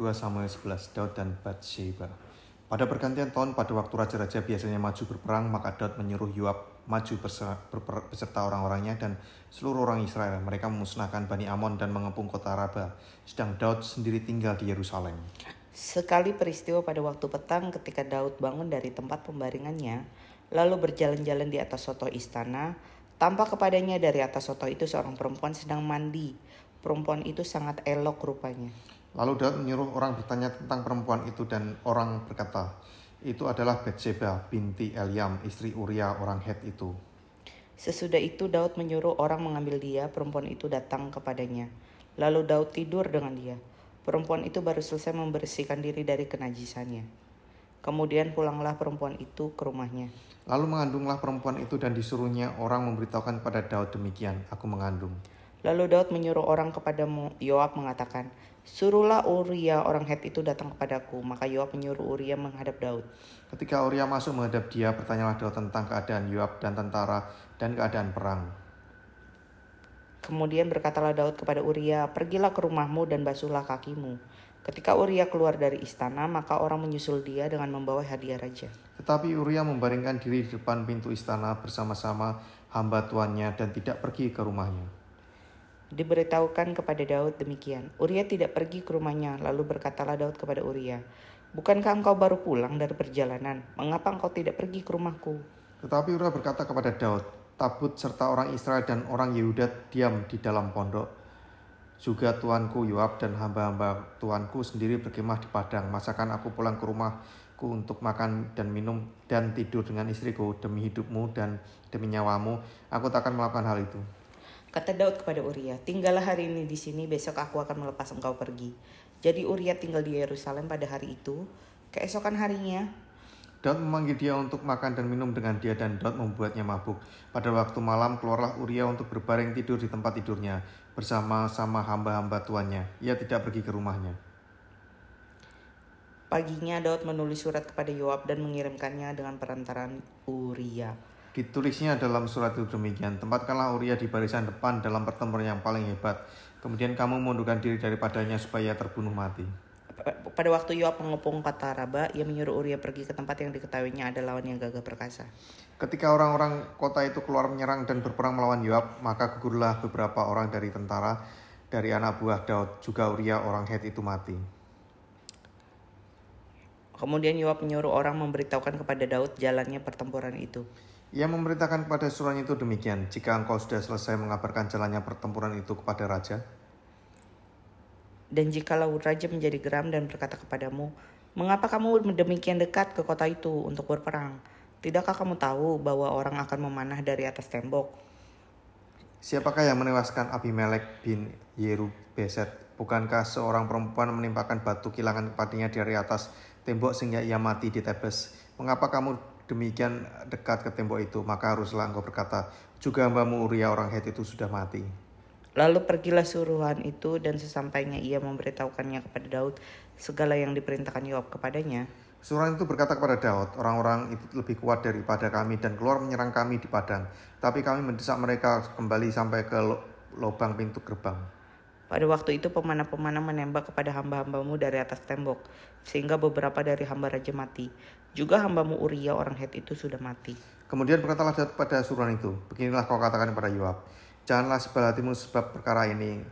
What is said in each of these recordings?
2 Samuel 11 Daud dan Bathsheba. Pada pergantian tahun pada waktu raja-raja biasanya maju berperang, maka Daud menyuruh Yoab maju beserta, orang-orangnya dan seluruh orang Israel. Mereka memusnahkan Bani Amon dan mengepung kota Raba, sedang Daud sendiri tinggal di Yerusalem. Sekali peristiwa pada waktu petang ketika Daud bangun dari tempat pembaringannya, lalu berjalan-jalan di atas soto istana, tampak kepadanya dari atas soto itu seorang perempuan sedang mandi. Perempuan itu sangat elok rupanya. Lalu Daud menyuruh orang bertanya tentang perempuan itu dan orang berkata, itu adalah Betseba binti Eliam, istri Uria orang Het itu. Sesudah itu Daud menyuruh orang mengambil dia, perempuan itu datang kepadanya. Lalu Daud tidur dengan dia. Perempuan itu baru selesai membersihkan diri dari kenajisannya. Kemudian pulanglah perempuan itu ke rumahnya. Lalu mengandunglah perempuan itu dan disuruhnya orang memberitahukan kepada Daud demikian, aku mengandung. Lalu Daud menyuruh orang kepada Yoab mengatakan, Suruhlah Uria orang Het itu datang kepadaku. Maka Yoab menyuruh Uria menghadap Daud. Ketika Uria masuk menghadap dia, bertanyalah Daud tentang keadaan Yoab dan tentara dan keadaan perang. Kemudian berkatalah Daud kepada Uria, Pergilah ke rumahmu dan basuhlah kakimu. Ketika Uria keluar dari istana, maka orang menyusul dia dengan membawa hadiah raja. Tetapi Uria membaringkan diri di depan pintu istana bersama-sama hamba tuannya dan tidak pergi ke rumahnya. Diberitahukan kepada Daud demikian. Uria tidak pergi ke rumahnya, lalu berkatalah Daud kepada Uria, Bukankah engkau baru pulang dari perjalanan? Mengapa engkau tidak pergi ke rumahku? Tetapi Uria berkata kepada Daud, Tabut serta orang Israel dan orang Yehuda diam di dalam pondok. Juga tuanku Yoab dan hamba-hamba tuanku sendiri berkemah di padang. Masakan aku pulang ke rumahku untuk makan dan minum dan tidur dengan istriku demi hidupmu dan demi nyawamu. Aku tak akan melakukan hal itu. Kata Daud kepada Uria, tinggallah hari ini di sini, besok aku akan melepas engkau pergi. Jadi Uria tinggal di Yerusalem pada hari itu. Keesokan harinya, Daud memanggil dia untuk makan dan minum dengan dia dan Daud membuatnya mabuk. Pada waktu malam keluarlah Uria untuk berbaring tidur di tempat tidurnya bersama-sama hamba-hamba tuannya. Ia tidak pergi ke rumahnya. Paginya Daud menulis surat kepada Yoab dan mengirimkannya dengan perantaran Uria. Ditulisnya dalam surat itu demikian, tempatkanlah Uria di barisan depan dalam pertempuran yang paling hebat. Kemudian kamu mundurkan diri daripadanya supaya terbunuh mati. Pada waktu Yoab mengepung kata Raba, ia menyuruh Uria pergi ke tempat yang diketahuinya ada lawan yang gagah perkasa. Ketika orang-orang kota itu keluar menyerang dan berperang melawan Yoab, maka gugurlah beberapa orang dari tentara dari anak buah Daud, juga Uria orang Het itu mati. Kemudian Yoab menyuruh orang memberitahukan kepada Daud jalannya pertempuran itu. Ia memerintahkan kepada suruhannya itu demikian, jika engkau sudah selesai mengabarkan jalannya pertempuran itu kepada raja. Dan jikalau raja menjadi geram dan berkata kepadamu, Mengapa kamu demikian dekat ke kota itu untuk berperang? Tidakkah kamu tahu bahwa orang akan memanah dari atas tembok? Siapakah yang menewaskan Abimelek bin Yerubeset? Bukankah seorang perempuan menimpakan batu kilangan kepadanya dari atas tembok sehingga ia mati di Tebes? Mengapa kamu demikian dekat ke tembok itu, maka haruslah engkau berkata, juga hambamu Uria orang Het itu sudah mati. Lalu pergilah suruhan itu dan sesampainya ia memberitahukannya kepada Daud segala yang diperintahkan Yoab kepadanya. Suruhan itu berkata kepada Daud, orang-orang itu lebih kuat daripada kami dan keluar menyerang kami di padang. Tapi kami mendesak mereka kembali sampai ke lubang pintu gerbang. Pada waktu itu pemanah-pemanah menembak kepada hamba-hambamu dari atas tembok, sehingga beberapa dari hamba raja mati. Juga hambamu Uria orang Het itu sudah mati. Kemudian berkatalah Daud pada suruhan itu, beginilah kau katakan kepada Yoab, janganlah sebal hatimu sebab perkara ini,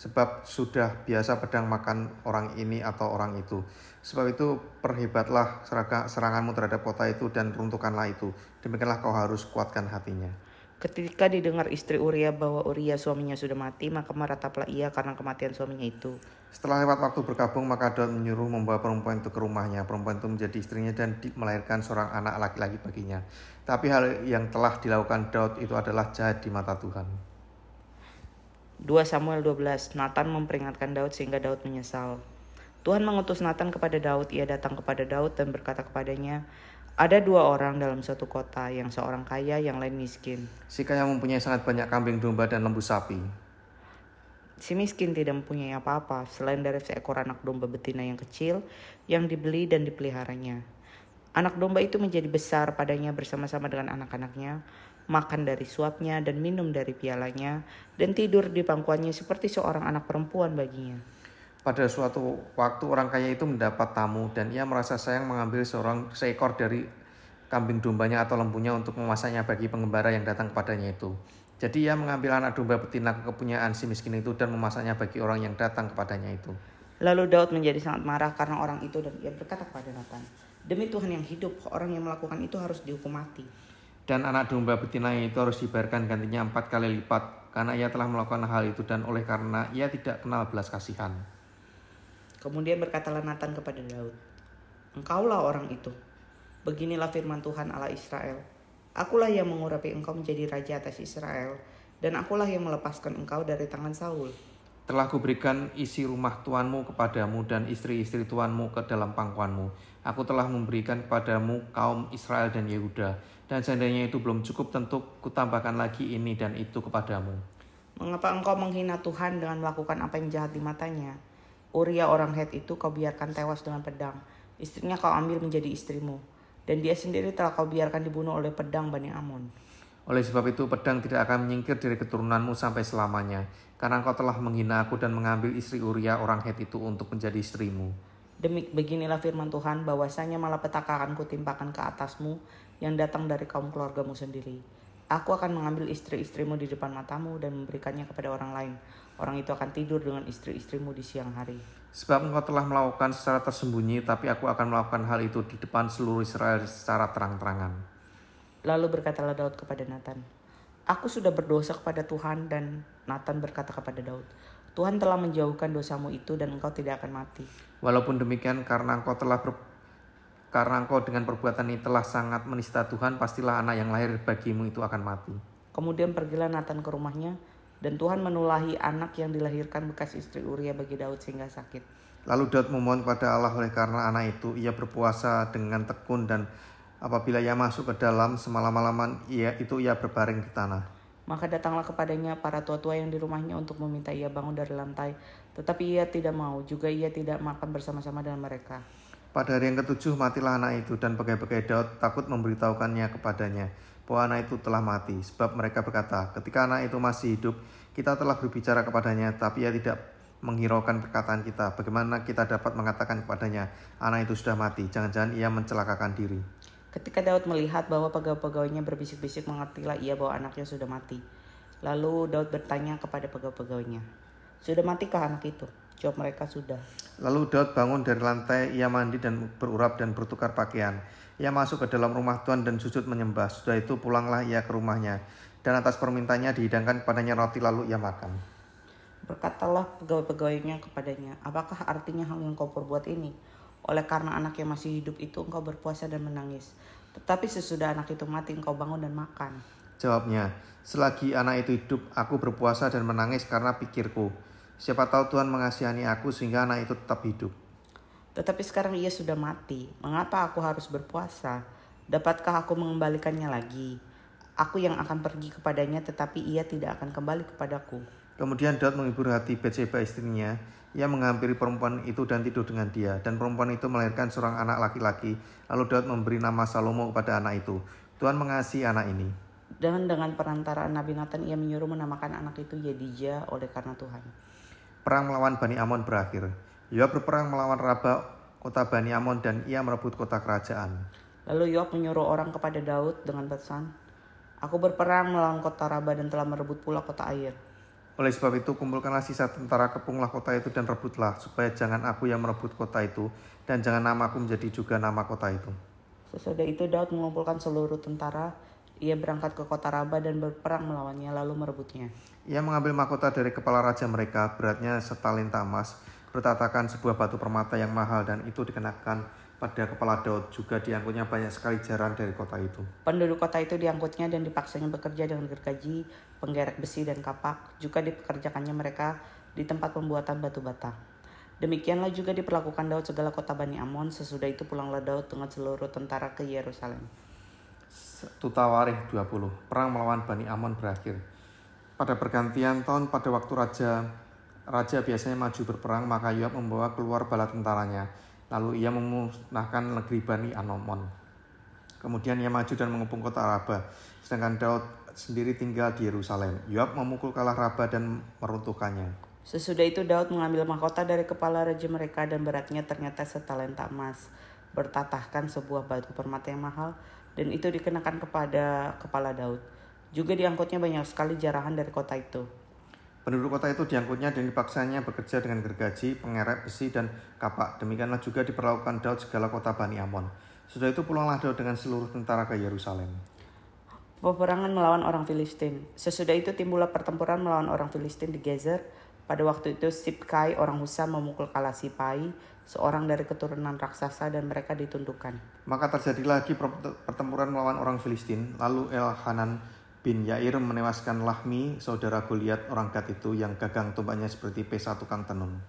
sebab sudah biasa pedang makan orang ini atau orang itu. Sebab itu perhebatlah seranganmu terhadap kota itu dan runtuhkanlah itu. Demikianlah kau harus kuatkan hatinya. Ketika didengar istri Uria bahwa Uria suaminya sudah mati, maka merataplah ia karena kematian suaminya itu. Setelah lewat waktu berkabung, maka Daud menyuruh membawa perempuan itu ke rumahnya. Perempuan itu menjadi istrinya dan melahirkan seorang anak laki-laki baginya. Tapi hal yang telah dilakukan Daud itu adalah jahat di mata Tuhan. 2 Samuel 12, Nathan memperingatkan Daud sehingga Daud menyesal. Tuhan mengutus Nathan kepada Daud, ia datang kepada Daud dan berkata kepadanya, ada dua orang dalam suatu kota, yang seorang kaya, yang lain miskin. Si kaya mempunyai sangat banyak kambing domba dan lembu sapi. Si miskin tidak mempunyai apa-apa selain dari seekor anak domba betina yang kecil yang dibeli dan dipeliharanya. Anak domba itu menjadi besar padanya bersama-sama dengan anak-anaknya, makan dari suapnya dan minum dari pialanya, dan tidur di pangkuannya seperti seorang anak perempuan baginya. Pada suatu waktu orang kaya itu mendapat tamu dan ia merasa sayang mengambil seorang seekor dari kambing dombanya atau lembunya untuk memasaknya bagi pengembara yang datang kepadanya itu. Jadi ia mengambil anak domba betina kepunyaan si miskin itu dan memasaknya bagi orang yang datang kepadanya itu. Lalu Daud menjadi sangat marah karena orang itu dan ia berkata kepada Nathan, Demi Tuhan yang hidup, orang yang melakukan itu harus dihukum mati. Dan anak domba betina itu harus dibayarkan gantinya empat kali lipat karena ia telah melakukan hal itu dan oleh karena ia tidak kenal belas kasihan. Kemudian berkatalah Nathan kepada Daud, Engkaulah orang itu. Beginilah firman Tuhan Allah Israel. Akulah yang mengurapi engkau menjadi raja atas Israel, dan akulah yang melepaskan engkau dari tangan Saul. Telah kuberikan isi rumah tuanmu kepadamu dan istri-istri tuanmu ke dalam pangkuanmu. Aku telah memberikan kepadamu kaum Israel dan Yehuda. Dan seandainya itu belum cukup tentu kutambahkan lagi ini dan itu kepadamu. Mengapa engkau menghina Tuhan dengan melakukan apa yang jahat di matanya? Uria orang Het itu kau biarkan tewas dengan pedang. Istrinya kau ambil menjadi istrimu. Dan dia sendiri telah kau biarkan dibunuh oleh pedang Bani Amon. Oleh sebab itu pedang tidak akan menyingkir dari keturunanmu sampai selamanya. Karena engkau telah menghina aku dan mengambil istri Uria orang Het itu untuk menjadi istrimu. Demi beginilah firman Tuhan bahwasanya malapetaka akan kutimpakan ke atasmu yang datang dari kaum keluargamu sendiri. Aku akan mengambil istri-istrimu di depan matamu dan memberikannya kepada orang lain Orang itu akan tidur dengan istri-istrimu di siang hari. Sebab engkau telah melakukan secara tersembunyi, tapi aku akan melakukan hal itu di depan seluruh Israel secara terang-terangan. Lalu berkatalah Daud kepada Nathan, Aku sudah berdosa kepada Tuhan dan Nathan berkata kepada Daud, Tuhan telah menjauhkan dosamu itu dan engkau tidak akan mati. Walaupun demikian karena engkau telah ber, karena engkau dengan perbuatan ini telah sangat menista Tuhan, pastilah anak yang lahir bagimu itu akan mati. Kemudian pergilah Nathan ke rumahnya dan Tuhan menulahi anak yang dilahirkan bekas istri Uria bagi Daud sehingga sakit. Lalu Daud memohon kepada Allah oleh karena anak itu ia berpuasa dengan tekun dan apabila ia masuk ke dalam semalam-malaman ia itu ia berbaring di tanah. Maka datanglah kepadanya para tua-tua yang di rumahnya untuk meminta ia bangun dari lantai. Tetapi ia tidak mau, juga ia tidak makan bersama-sama dengan mereka. Pada hari yang ketujuh matilah anak itu dan bagai-bagai Daud takut memberitahukannya kepadanya bahwa anak itu telah mati. Sebab mereka berkata, ketika anak itu masih hidup, kita telah berbicara kepadanya, tapi ia tidak menghiraukan perkataan kita. Bagaimana kita dapat mengatakan kepadanya, anak itu sudah mati, jangan-jangan ia mencelakakan diri. Ketika Daud melihat bahwa pegawai-pegawainya berbisik-bisik, mengertilah ia bahwa anaknya sudah mati. Lalu Daud bertanya kepada pegawai-pegawainya, Sudah matikah anak itu? Jawab mereka sudah. Lalu Daud bangun dari lantai, ia mandi dan berurap dan bertukar pakaian. Ia masuk ke dalam rumah Tuhan dan sujud menyembah. Sudah itu pulanglah ia ke rumahnya. Dan atas permintanya dihidangkan kepadanya roti lalu ia makan. Berkatalah pegawai-pegawainya kepadanya, apakah artinya hal yang kau perbuat ini? Oleh karena anak yang masih hidup itu engkau berpuasa dan menangis. Tetapi sesudah anak itu mati engkau bangun dan makan. Jawabnya, selagi anak itu hidup aku berpuasa dan menangis karena pikirku. Siapa tahu Tuhan mengasihani aku sehingga anak itu tetap hidup. Tetapi sekarang ia sudah mati. Mengapa aku harus berpuasa? Dapatkah aku mengembalikannya lagi? Aku yang akan pergi kepadanya tetapi ia tidak akan kembali kepadaku. Kemudian Daud menghibur hati Bathsheba istrinya. Ia menghampiri perempuan itu dan tidur dengan dia. Dan perempuan itu melahirkan seorang anak laki-laki. Lalu Daud memberi nama Salomo kepada anak itu. Tuhan mengasihi anak ini. Dan dengan perantaraan Nabi Nathan ia menyuruh menamakan anak itu Yedija oleh karena Tuhan. Perang melawan Bani Amon berakhir. Yoab berperang melawan Raba, kota Bani Amon, dan ia merebut kota kerajaan. Lalu Yoab menyuruh orang kepada Daud dengan pesan, Aku berperang melawan kota Raba dan telah merebut pula kota air. Oleh sebab itu, kumpulkanlah sisa tentara, kepunglah kota itu dan rebutlah, supaya jangan aku yang merebut kota itu, dan jangan nama aku menjadi juga nama kota itu. Sesudah itu Daud mengumpulkan seluruh tentara, ia berangkat ke kota Raba dan berperang melawannya, lalu merebutnya. Ia mengambil mahkota dari kepala raja mereka, beratnya setalin tamas, bertatakan sebuah batu permata yang mahal dan itu dikenakan pada kepala Daud juga diangkutnya banyak sekali jaran dari kota itu. Penduduk kota itu diangkutnya dan dipaksanya bekerja dengan gergaji, penggerek besi dan kapak. Juga dipekerjakannya mereka di tempat pembuatan batu bata. Demikianlah juga diperlakukan Daud segala kota Bani Amon. Sesudah itu pulanglah Daud dengan seluruh tentara ke Yerusalem. Tutawarih 20. Perang melawan Bani Amon berakhir. Pada pergantian tahun pada waktu Raja Raja biasanya maju berperang, maka Yoab membawa keluar bala tentaranya. Lalu ia memusnahkan negeri Bani Anomon. Kemudian ia maju dan mengepung kota Raba, sedangkan Daud sendiri tinggal di Yerusalem. Yoab memukul kalah Raba dan meruntuhkannya. Sesudah itu Daud mengambil mahkota dari kepala raja mereka dan beratnya ternyata setalenta emas. Bertatahkan sebuah batu permata yang mahal dan itu dikenakan kepada kepala Daud. Juga diangkutnya banyak sekali jarahan dari kota itu. Penduduk kota itu diangkutnya dan dipaksanya bekerja dengan gergaji, pengerek besi, dan kapak. Demikianlah juga diperlakukan Daud segala kota Bani Amon. Sudah itu pulanglah Daud dengan seluruh tentara ke Yerusalem. Peperangan melawan orang Filistin. Sesudah itu timbullah pertempuran melawan orang Filistin di Gezer. Pada waktu itu Sipkai orang Husa memukul Kalasipai, seorang dari keturunan raksasa dan mereka ditundukkan. Maka terjadi lagi pertempuran melawan orang Filistin. Lalu Elhanan bin Yair menewaskan Lahmi, saudara Goliat orang Gad itu yang gagang tombaknya seperti pesa tukang tenun.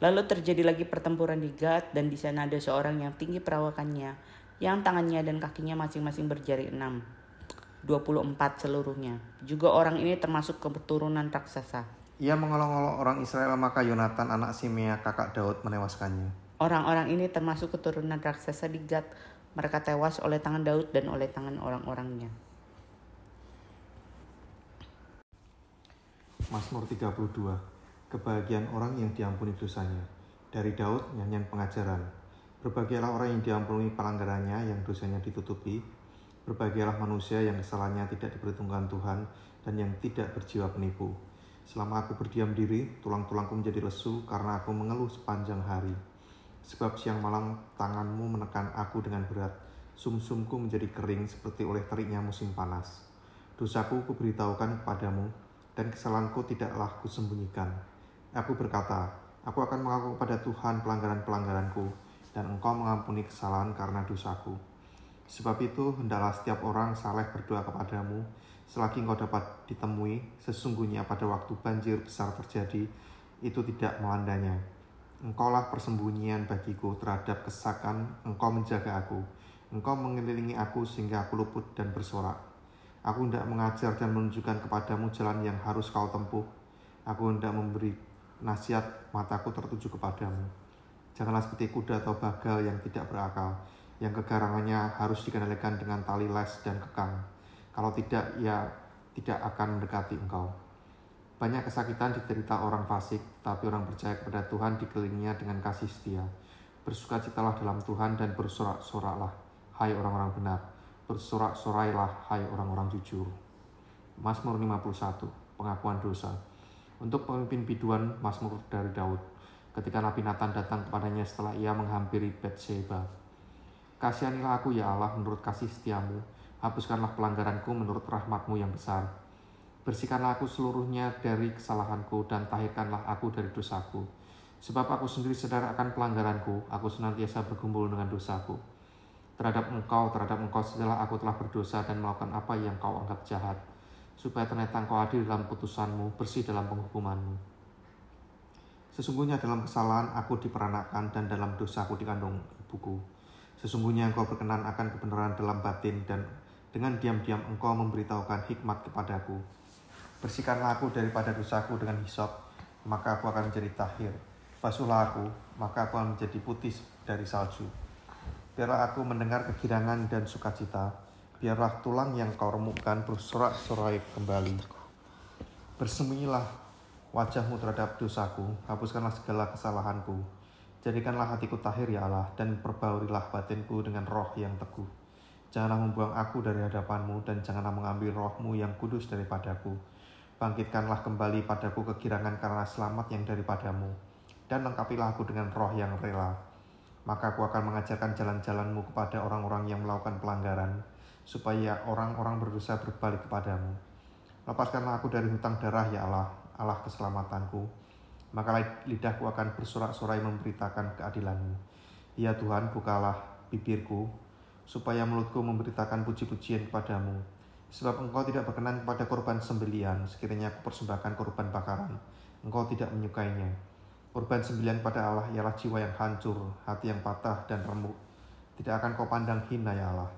Lalu terjadi lagi pertempuran di Gad dan di sana ada seorang yang tinggi perawakannya, yang tangannya dan kakinya masing-masing berjari enam. 24 seluruhnya. Juga orang ini termasuk keturunan raksasa. Ia mengolok-olok orang Israel maka Yonatan anak Simea kakak Daud menewaskannya. Orang-orang ini termasuk keturunan raksasa di Gad. Mereka tewas oleh tangan Daud dan oleh tangan orang-orangnya. Mazmur 32 Kebahagiaan orang yang diampuni dosanya Dari Daud nyanyian pengajaran Berbahagialah orang yang diampuni pelanggarannya yang dosanya ditutupi Berbahagialah manusia yang kesalahannya tidak diperhitungkan Tuhan dan yang tidak berjiwa penipu Selama aku berdiam diri, tulang-tulangku menjadi lesu karena aku mengeluh sepanjang hari. Sebab siang malam tanganmu menekan aku dengan berat, sumsumku menjadi kering seperti oleh teriknya musim panas. Dosaku kuberitahukan kepadamu, dan kesalahanku tidaklah kusembunyikan. Aku berkata, aku akan mengaku kepada Tuhan pelanggaran-pelanggaranku, dan engkau mengampuni kesalahan karena dosaku. Sebab itu, hendaklah setiap orang saleh berdoa kepadamu, Selagi engkau dapat ditemui, sesungguhnya pada waktu banjir besar terjadi, itu tidak melandanya. Engkaulah persembunyian bagiku terhadap kesakan, engkau menjaga aku. Engkau mengelilingi aku sehingga aku luput dan bersorak. Aku hendak mengajar dan menunjukkan kepadamu jalan yang harus kau tempuh. Aku hendak memberi nasihat mataku tertuju kepadamu. Janganlah seperti kuda atau bagal yang tidak berakal, yang kegarangannya harus dikendalikan dengan tali les dan kekang kalau tidak, ia tidak akan mendekati engkau. Banyak kesakitan diderita orang fasik, tapi orang percaya kepada Tuhan dikelilinginya dengan kasih setia. Bersukacitalah dalam Tuhan dan bersorak-soraklah, hai orang-orang benar. Bersorak-sorailah, hai orang-orang jujur. Mazmur 51, pengakuan dosa. Untuk pemimpin biduan Mazmur dari Daud, ketika Nabi Nathan datang kepadanya setelah ia menghampiri Bethsheba. Kasihanilah aku ya Allah menurut kasih setiamu, Hapuskanlah pelanggaranku menurut rahmatmu yang besar. Bersihkanlah aku seluruhnya dari kesalahanku dan tahirkanlah aku dari dosaku. Sebab aku sendiri sadar akan pelanggaranku, aku senantiasa berkumpul dengan dosaku. Terhadap engkau, terhadap engkau setelah aku telah berdosa dan melakukan apa yang kau anggap jahat. Supaya ternyata engkau adil dalam putusanmu, bersih dalam penghukumanmu. Sesungguhnya dalam kesalahan aku diperanakan dan dalam dosaku dikandung ibuku. Sesungguhnya engkau berkenan akan kebenaran dalam batin dan dengan diam-diam engkau memberitahukan hikmat kepadaku. Bersihkanlah aku daripada dosaku dengan hisop, maka aku akan menjadi tahir. Basuhlah aku, maka aku akan menjadi putih dari salju. Biarlah aku mendengar kegirangan dan sukacita. Biarlah tulang yang kau remukkan bersorak-sorai kembali. Bersembunyilah wajahmu terhadap dosaku, hapuskanlah segala kesalahanku. Jadikanlah hatiku tahir ya Allah, dan perbaurilah batinku dengan roh yang teguh. Janganlah membuang aku dari hadapanmu dan janganlah mengambil rohmu yang kudus daripadaku. Bangkitkanlah kembali padaku kegirangan karena selamat yang daripadamu. Dan lengkapilah aku dengan roh yang rela. Maka aku akan mengajarkan jalan-jalanmu kepada orang-orang yang melakukan pelanggaran, supaya orang-orang berdosa berbalik kepadamu. Lepaskanlah aku dari hutang darah ya Allah, Allah keselamatanku. Maka lidahku akan bersorak-sorai memberitakan keadilanmu. Ya Tuhan, bukalah bibirku, supaya mulutku memberitakan puji-pujian kepadamu. Sebab engkau tidak berkenan kepada korban sembelian, sekiranya aku persembahkan korban bakaran. Engkau tidak menyukainya. Korban sembelian pada Allah ialah jiwa yang hancur, hati yang patah dan remuk. Tidak akan kau pandang hina ya Allah.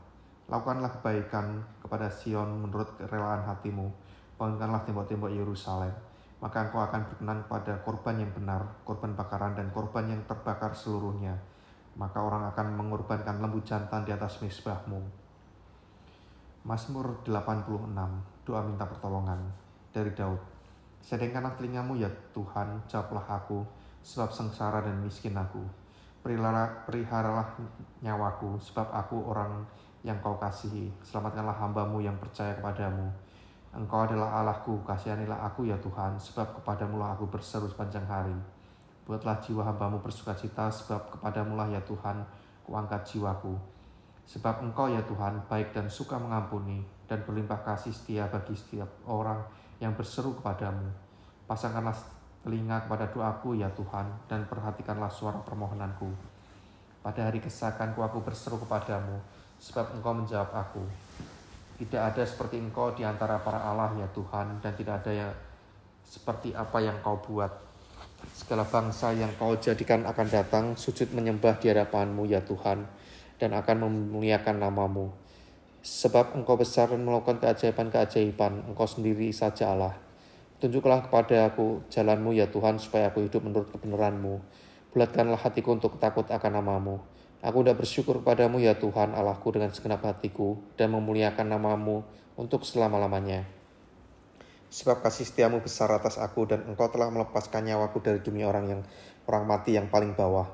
Lakukanlah kebaikan kepada Sion menurut kerelaan hatimu. Bangunkanlah tembok-tembok Yerusalem. Maka engkau akan berkenan pada korban yang benar, korban bakaran dan korban yang terbakar seluruhnya maka orang akan mengorbankan lembu jantan di atas misbahmu. Mazmur 86, doa minta pertolongan dari Daud. Sedangkanlah telingamu ya Tuhan, jawablah aku, sebab sengsara dan miskin aku. Peliharalah, peliharalah nyawaku, sebab aku orang yang kau kasihi. Selamatkanlah hambamu yang percaya kepadamu. Engkau adalah Allahku, kasihanilah aku ya Tuhan, sebab kepadamu lah aku berseru sepanjang hari. Buatlah jiwa hambamu bersuka cita, sebab kepadamu lah ya Tuhan, kuangkat jiwaku. Sebab engkau ya Tuhan, baik dan suka mengampuni, dan berlimpah kasih setia bagi setiap orang yang berseru kepadamu. Pasangkanlah telinga kepada doaku ya Tuhan, dan perhatikanlah suara permohonanku. Pada hari kesakanku aku berseru kepadamu, sebab engkau menjawab aku. Tidak ada seperti engkau di antara para Allah ya Tuhan dan tidak ada yang seperti apa yang kau buat. Segala bangsa yang kau jadikan akan datang sujud menyembah di hadapanmu ya Tuhan dan akan memuliakan namamu. Sebab engkau besar dan melakukan keajaiban-keajaiban, engkau sendiri saja Allah. Tunjuklah kepada aku jalanmu ya Tuhan supaya aku hidup menurut kebenaranmu. Bulatkanlah hatiku untuk takut akan namamu Aku tidak bersyukur kepadamu ya Tuhan Allahku dengan segenap hatiku dan memuliakan namamu untuk selama-lamanya. Sebab kasih setiamu besar atas aku dan engkau telah melepaskan nyawaku dari dunia orang yang orang mati yang paling bawah.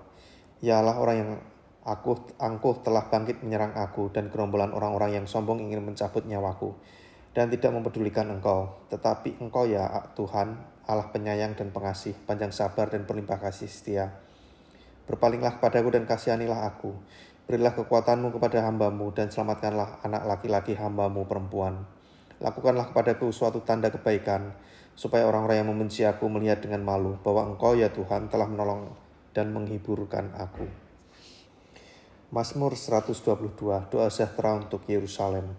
Allah orang yang aku angkuh telah bangkit menyerang aku dan gerombolan orang-orang yang sombong ingin mencabut nyawaku dan tidak mempedulikan engkau. Tetapi engkau ya Tuhan Allah penyayang dan pengasih, panjang sabar dan berlimpah kasih setia Berpalinglah kepadaku dan kasihanilah aku. Berilah kekuatanmu kepada hambamu dan selamatkanlah anak laki-laki hambamu perempuan. Lakukanlah kepadaku suatu tanda kebaikan, supaya orang-orang yang membenci aku melihat dengan malu bahwa engkau ya Tuhan telah menolong dan menghiburkan aku. Mazmur 122, doa sejahtera untuk Yerusalem.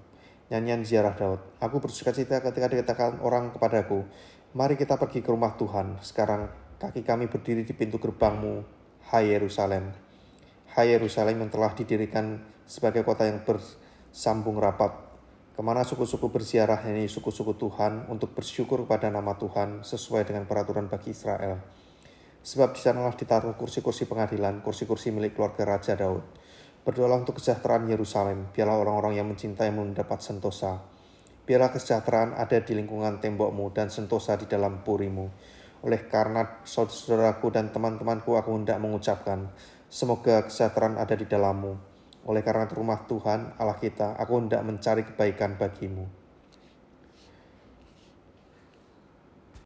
Nyanyian ziarah Daud. Aku bersuka cita ketika dikatakan orang kepadaku, mari kita pergi ke rumah Tuhan. Sekarang kaki kami berdiri di pintu gerbangmu Hai Yerusalem. Hai Yerusalem yang telah didirikan sebagai kota yang bersambung rapat, ke mana suku-suku berziarah ini suku-suku Tuhan untuk bersyukur pada nama Tuhan sesuai dengan peraturan bagi Israel. Sebab di sanalah ditaruh kursi-kursi pengadilan, kursi-kursi milik keluarga Raja Daud. Berdoalah untuk kesejahteraan Yerusalem, biarlah orang-orang yang mencintai mendapat sentosa. Biarlah kesejahteraan ada di lingkungan tembokmu dan sentosa di dalam purimu oleh karena saudaraku dan teman-temanku aku hendak mengucapkan, semoga kesejahteraan ada di dalammu. Oleh karena rumah Tuhan Allah kita, aku hendak mencari kebaikan bagimu.